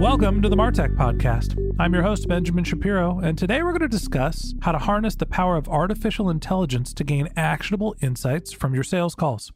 Welcome to the Martech Podcast. I'm your host, Benjamin Shapiro, and today we're going to discuss how to harness the power of artificial intelligence to gain actionable insights from your sales calls.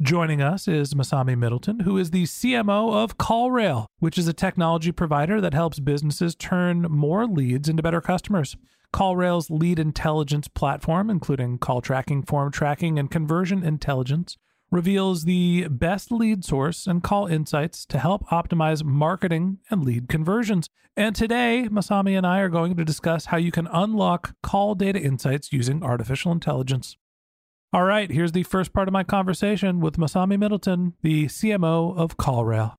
Joining us is Masami Middleton, who is the CMO of CallRail, which is a technology provider that helps businesses turn more leads into better customers. CallRail's lead intelligence platform, including call tracking, form tracking, and conversion intelligence, reveals the best lead source and call insights to help optimize marketing and lead conversions. And today, Masami and I are going to discuss how you can unlock call data insights using artificial intelligence. All right, here's the first part of my conversation with Masami Middleton, the CMO of CallRail.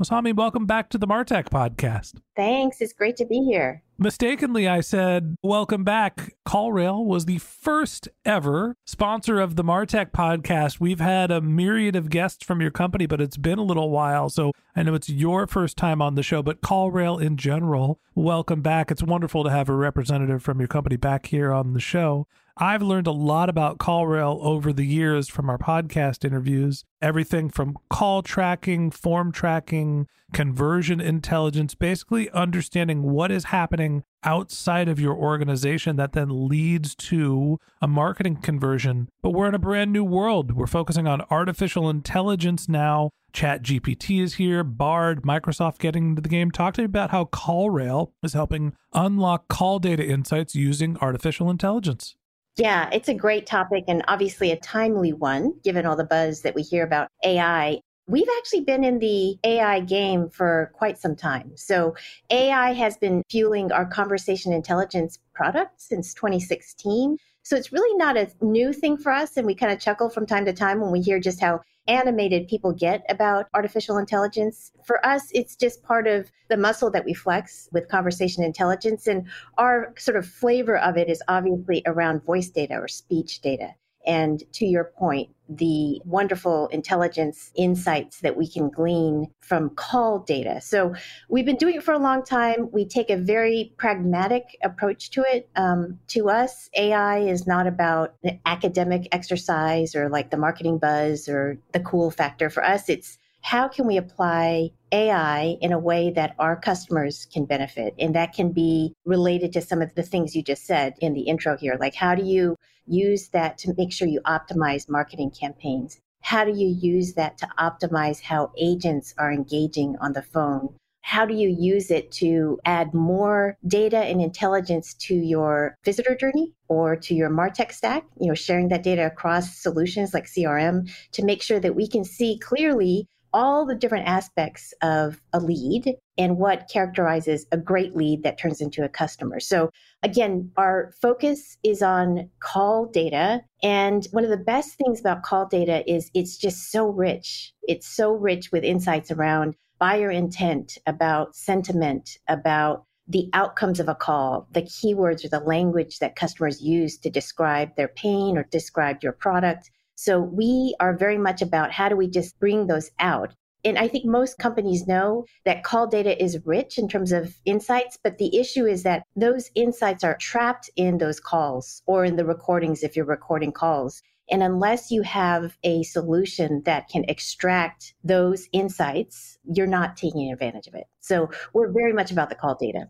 Masami, welcome back to the Martech podcast. Thanks. It's great to be here. Mistakenly, I said, Welcome back. CallRail was the first ever sponsor of the Martech podcast. We've had a myriad of guests from your company, but it's been a little while. So I know it's your first time on the show, but CallRail in general, welcome back. It's wonderful to have a representative from your company back here on the show. I've learned a lot about CallRail over the years from our podcast interviews. Everything from call tracking, form tracking, conversion intelligence, basically understanding what is happening outside of your organization that then leads to a marketing conversion. But we're in a brand new world. We're focusing on artificial intelligence now. Chat GPT is here, Bard, Microsoft getting into the game. Talk to me about how CallRail is helping unlock call data insights using artificial intelligence. Yeah, it's a great topic and obviously a timely one, given all the buzz that we hear about AI. We've actually been in the AI game for quite some time. So, AI has been fueling our conversation intelligence product since 2016. So, it's really not a new thing for us. And we kind of chuckle from time to time when we hear just how animated people get about artificial intelligence. For us, it's just part of the muscle that we flex with conversation intelligence. And our sort of flavor of it is obviously around voice data or speech data. And to your point, the wonderful intelligence insights that we can glean from call data. So we've been doing it for a long time. We take a very pragmatic approach to it. Um, to us, AI is not about academic exercise or like the marketing buzz or the cool factor. For us, it's how can we apply AI in a way that our customers can benefit? And that can be related to some of the things you just said in the intro here. Like, how do you use that to make sure you optimize marketing campaigns? How do you use that to optimize how agents are engaging on the phone? How do you use it to add more data and intelligence to your visitor journey or to your MarTech stack? You know, sharing that data across solutions like CRM to make sure that we can see clearly all the different aspects of a lead and what characterizes a great lead that turns into a customer. So, again, our focus is on call data. And one of the best things about call data is it's just so rich. It's so rich with insights around buyer intent, about sentiment, about the outcomes of a call, the keywords or the language that customers use to describe their pain or describe your product. So we are very much about how do we just bring those out And I think most companies know that call data is rich in terms of insights, but the issue is that those insights are trapped in those calls or in the recordings if you're recording calls. And unless you have a solution that can extract those insights, you're not taking advantage of it. So we're very much about the call data.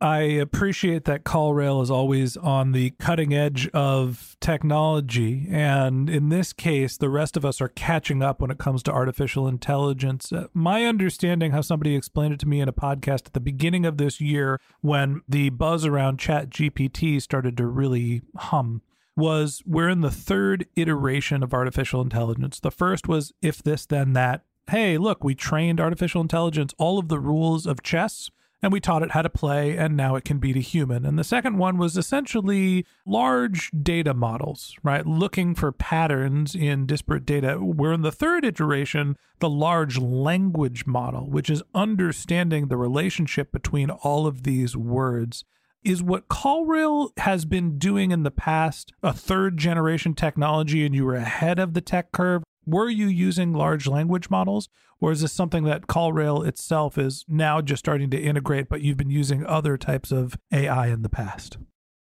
I appreciate that CallRail is always on the cutting edge of technology. And in this case, the rest of us are catching up when it comes to artificial intelligence. Uh, my understanding, how somebody explained it to me in a podcast at the beginning of this year, when the buzz around Chat GPT started to really hum, was we're in the third iteration of artificial intelligence. The first was if this, then that. Hey, look, we trained artificial intelligence all of the rules of chess and we taught it how to play, and now it can beat a human. And the second one was essentially large data models, right? Looking for patterns in disparate data. We're in the third iteration, the large language model, which is understanding the relationship between all of these words. Is what CallRail has been doing in the past a third generation technology and you were ahead of the tech curve? Were you using large language models or is this something that CallRail itself is now just starting to integrate, but you've been using other types of AI in the past?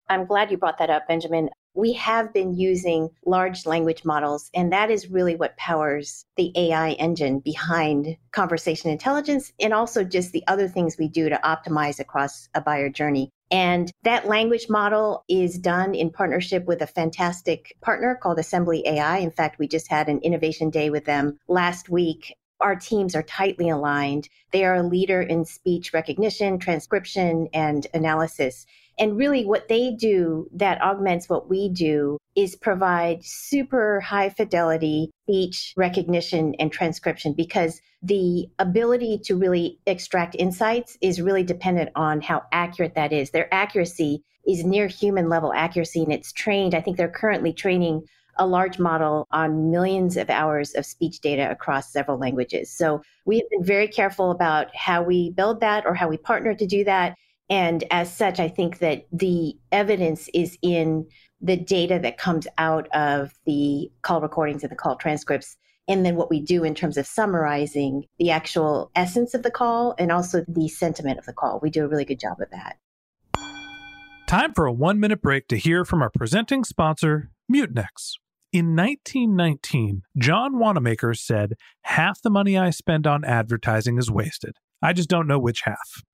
I'm glad you brought that up, Benjamin. We have been using large language models, and that is really what powers the AI engine behind conversation intelligence and also just the other things we do to optimize across a buyer journey. And that language model is done in partnership with a fantastic partner called Assembly AI. In fact, we just had an innovation day with them last week. Our teams are tightly aligned. They are a leader in speech recognition, transcription, and analysis. And really, what they do that augments what we do is provide super high fidelity speech recognition and transcription because the ability to really extract insights is really dependent on how accurate that is. Their accuracy is near human level accuracy and it's trained. I think they're currently training a large model on millions of hours of speech data across several languages. So we have been very careful about how we build that or how we partner to do that. And as such, I think that the evidence is in the data that comes out of the call recordings and the call transcripts. And then what we do in terms of summarizing the actual essence of the call and also the sentiment of the call. We do a really good job of that. Time for a one minute break to hear from our presenting sponsor, Mutinex. In 1919, John Wanamaker said, Half the money I spend on advertising is wasted. I just don't know which half.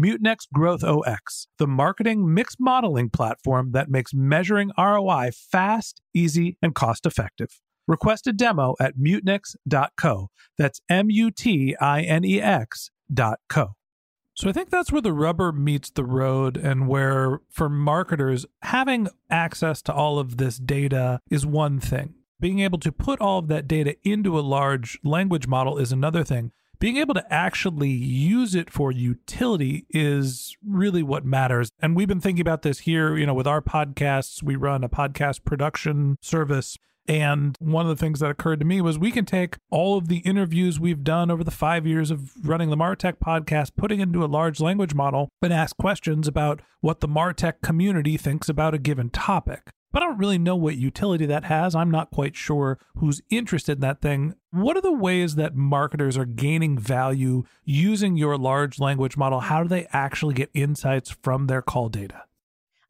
Mutinex Growth OS, the marketing mix modeling platform that makes measuring ROI fast, easy, and cost effective. Request a demo at mutinex.co. That's M U T I N E X.co. So I think that's where the rubber meets the road, and where for marketers, having access to all of this data is one thing being able to put all of that data into a large language model is another thing. Being able to actually use it for utility is really what matters. And we've been thinking about this here, you know, with our podcasts. We run a podcast production service. And one of the things that occurred to me was we can take all of the interviews we've done over the five years of running the Martech podcast, putting into a large language model, and ask questions about what the Martech community thinks about a given topic. But I don't really know what utility that has. I'm not quite sure who's interested in that thing. What are the ways that marketers are gaining value using your large language model? How do they actually get insights from their call data?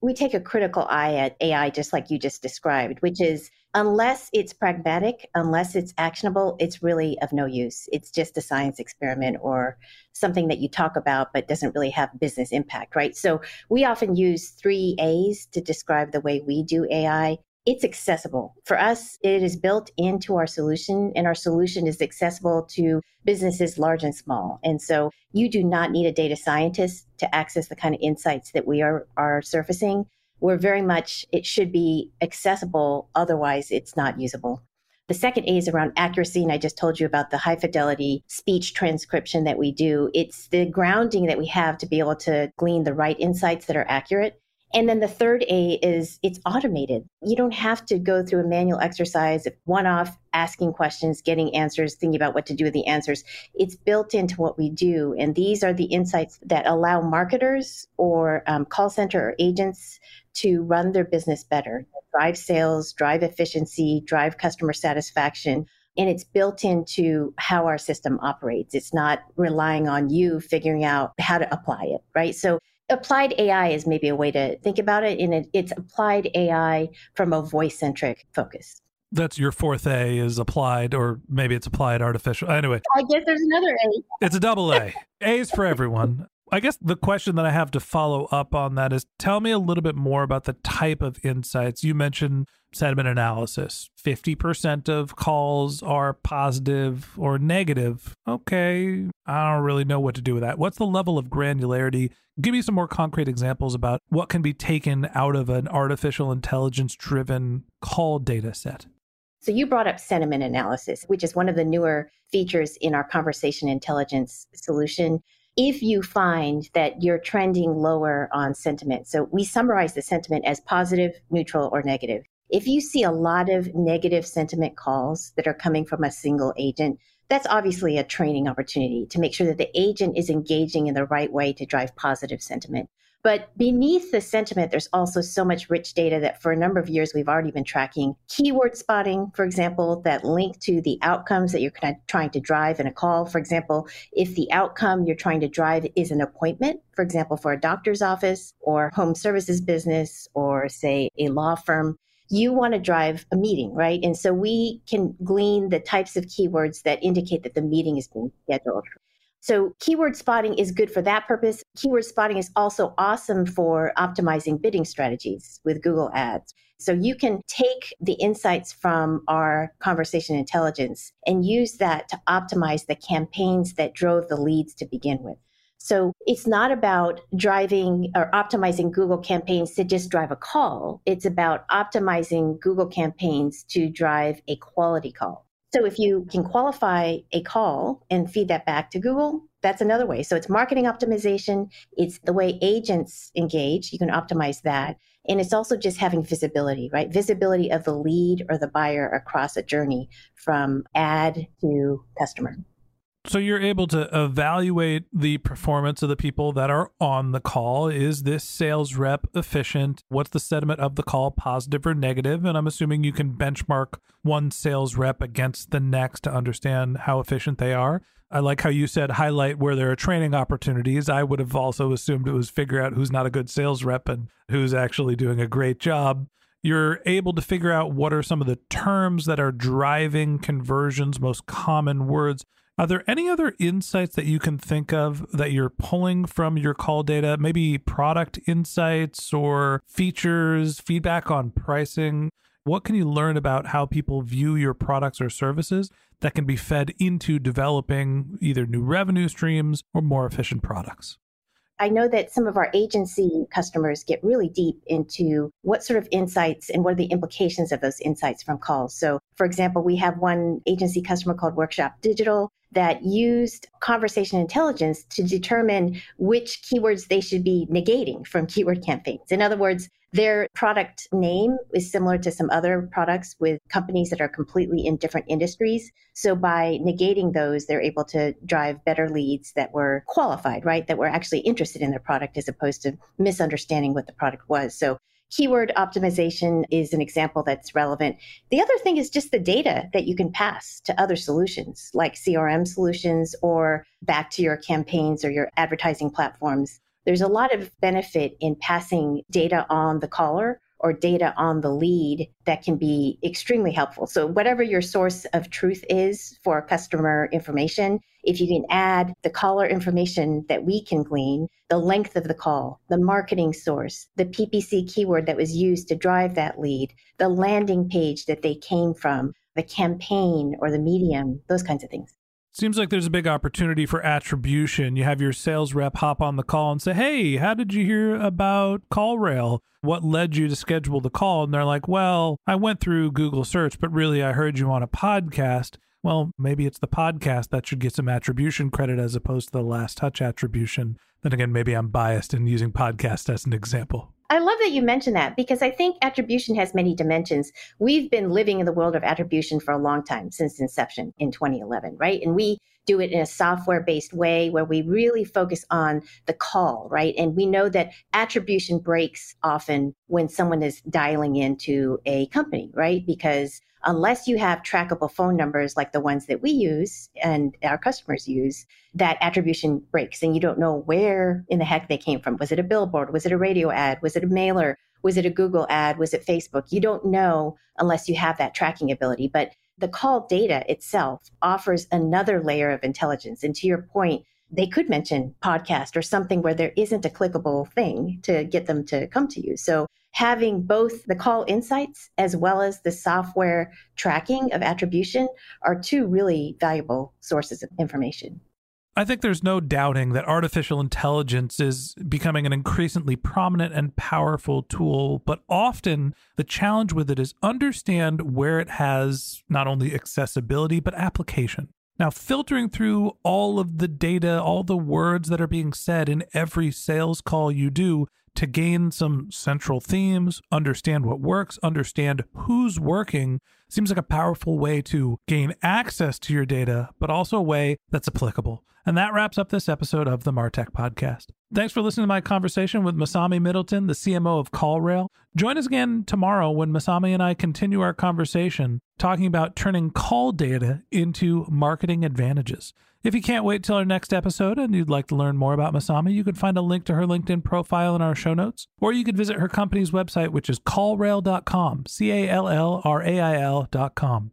We take a critical eye at AI, just like you just described, which is unless it's pragmatic, unless it's actionable, it's really of no use. It's just a science experiment or something that you talk about but doesn't really have business impact, right? So we often use three A's to describe the way we do AI it's accessible. For us, it is built into our solution, and our solution is accessible to businesses large and small. And so you do not need a data scientist to access the kind of insights that we are, are surfacing. We're very much, it should be accessible, otherwise, it's not usable. The second A is around accuracy, and I just told you about the high fidelity speech transcription that we do. It's the grounding that we have to be able to glean the right insights that are accurate. And then the third A is it's automated. You don't have to go through a manual exercise, one off, asking questions, getting answers, thinking about what to do with the answers. It's built into what we do. And these are the insights that allow marketers or um, call center or agents to run their business better, drive sales, drive efficiency, drive customer satisfaction. And it's built into how our system operates. It's not relying on you figuring out how to apply it, right? So applied AI is maybe a way to think about it. And it, it's applied AI from a voice centric focus. That's your fourth A is applied, or maybe it's applied artificial. Anyway, I guess there's another A. It's a double A. A's for everyone. I guess the question that I have to follow up on that is tell me a little bit more about the type of insights. You mentioned sentiment analysis. 50% of calls are positive or negative. Okay, I don't really know what to do with that. What's the level of granularity? Give me some more concrete examples about what can be taken out of an artificial intelligence driven call data set. So, you brought up sentiment analysis, which is one of the newer features in our conversation intelligence solution if you find that you're trending lower on sentiment. So we summarize the sentiment as positive, neutral, or negative. If you see a lot of negative sentiment calls that are coming from a single agent, that's obviously a training opportunity to make sure that the agent is engaging in the right way to drive positive sentiment. But beneath the sentiment, there's also so much rich data that for a number of years we've already been tracking. Keyword spotting, for example, that link to the outcomes that you're kind of trying to drive in a call. For example, if the outcome you're trying to drive is an appointment, for example, for a doctor's office or home services business or, say, a law firm, you want to drive a meeting, right? And so we can glean the types of keywords that indicate that the meeting is being scheduled. So keyword spotting is good for that purpose. Keyword spotting is also awesome for optimizing bidding strategies with Google Ads. So you can take the insights from our conversation intelligence and use that to optimize the campaigns that drove the leads to begin with. So it's not about driving or optimizing Google campaigns to just drive a call. It's about optimizing Google campaigns to drive a quality call. So if you can qualify a call and feed that back to Google, that's another way. So it's marketing optimization, it's the way agents engage, you can optimize that. And it's also just having visibility, right? Visibility of the lead or the buyer across a journey from ad to customer. So you're able to evaluate the performance of the people that are on the call. Is this sales rep efficient? What's the sentiment of the call, positive or negative? And I'm assuming you can benchmark one sales rep against the next to understand how efficient they are. I like how you said highlight where there are training opportunities. I would have also assumed it was figure out who's not a good sales rep and who's actually doing a great job you're able to figure out what are some of the terms that are driving conversions, most common words. Are there any other insights that you can think of that you're pulling from your call data? Maybe product insights or features, feedback on pricing? What can you learn about how people view your products or services that can be fed into developing either new revenue streams or more efficient products? I know that some of our agency customers get really deep into what sort of insights and what are the implications of those insights from calls. So, for example, we have one agency customer called Workshop Digital that used conversation intelligence to determine which keywords they should be negating from keyword campaigns. In other words, their product name is similar to some other products with companies that are completely in different industries. So by negating those, they're able to drive better leads that were qualified, right? That were actually interested in their product as opposed to misunderstanding what the product was. So keyword optimization is an example that's relevant. The other thing is just the data that you can pass to other solutions like CRM solutions or back to your campaigns or your advertising platforms. There's a lot of benefit in passing data on the caller or data on the lead that can be extremely helpful. So, whatever your source of truth is for customer information, if you can add the caller information that we can glean, the length of the call, the marketing source, the PPC keyword that was used to drive that lead, the landing page that they came from, the campaign or the medium, those kinds of things. Seems like there's a big opportunity for attribution. You have your sales rep hop on the call and say, Hey, how did you hear about CallRail? What led you to schedule the call? And they're like, Well, I went through Google search, but really I heard you on a podcast. Well, maybe it's the podcast that should get some attribution credit as opposed to the last touch attribution. Then again, maybe I'm biased in using podcast as an example. I love that you mentioned that because I think attribution has many dimensions. We've been living in the world of attribution for a long time since inception in 2011, right? And we do it in a software based way where we really focus on the call, right? And we know that attribution breaks often when someone is dialing into a company, right? Because unless you have trackable phone numbers like the ones that we use and our customers use, that attribution breaks and you don't know where in the heck they came from. Was it a billboard? Was it a radio ad? Was it a mailer? Was it a Google ad? Was it Facebook? You don't know unless you have that tracking ability. But the call data itself offers another layer of intelligence. And to your point, they could mention podcast or something where there isn't a clickable thing to get them to come to you. So having both the call insights as well as the software tracking of attribution are two really valuable sources of information. I think there's no doubting that artificial intelligence is becoming an increasingly prominent and powerful tool, but often the challenge with it is understand where it has not only accessibility but application. Now, filtering through all of the data, all the words that are being said in every sales call you do to gain some central themes, understand what works, understand who's working, seems like a powerful way to gain access to your data, but also a way that's applicable. And that wraps up this episode of the Martech Podcast. Thanks for listening to my conversation with Masami Middleton, the CMO of CallRail. Join us again tomorrow when Masami and I continue our conversation talking about turning call data into marketing advantages. If you can't wait till our next episode and you'd like to learn more about Masami, you can find a link to her LinkedIn profile in our show notes, or you could visit her company's website, which is callrail.com, C A L L R A I L.com.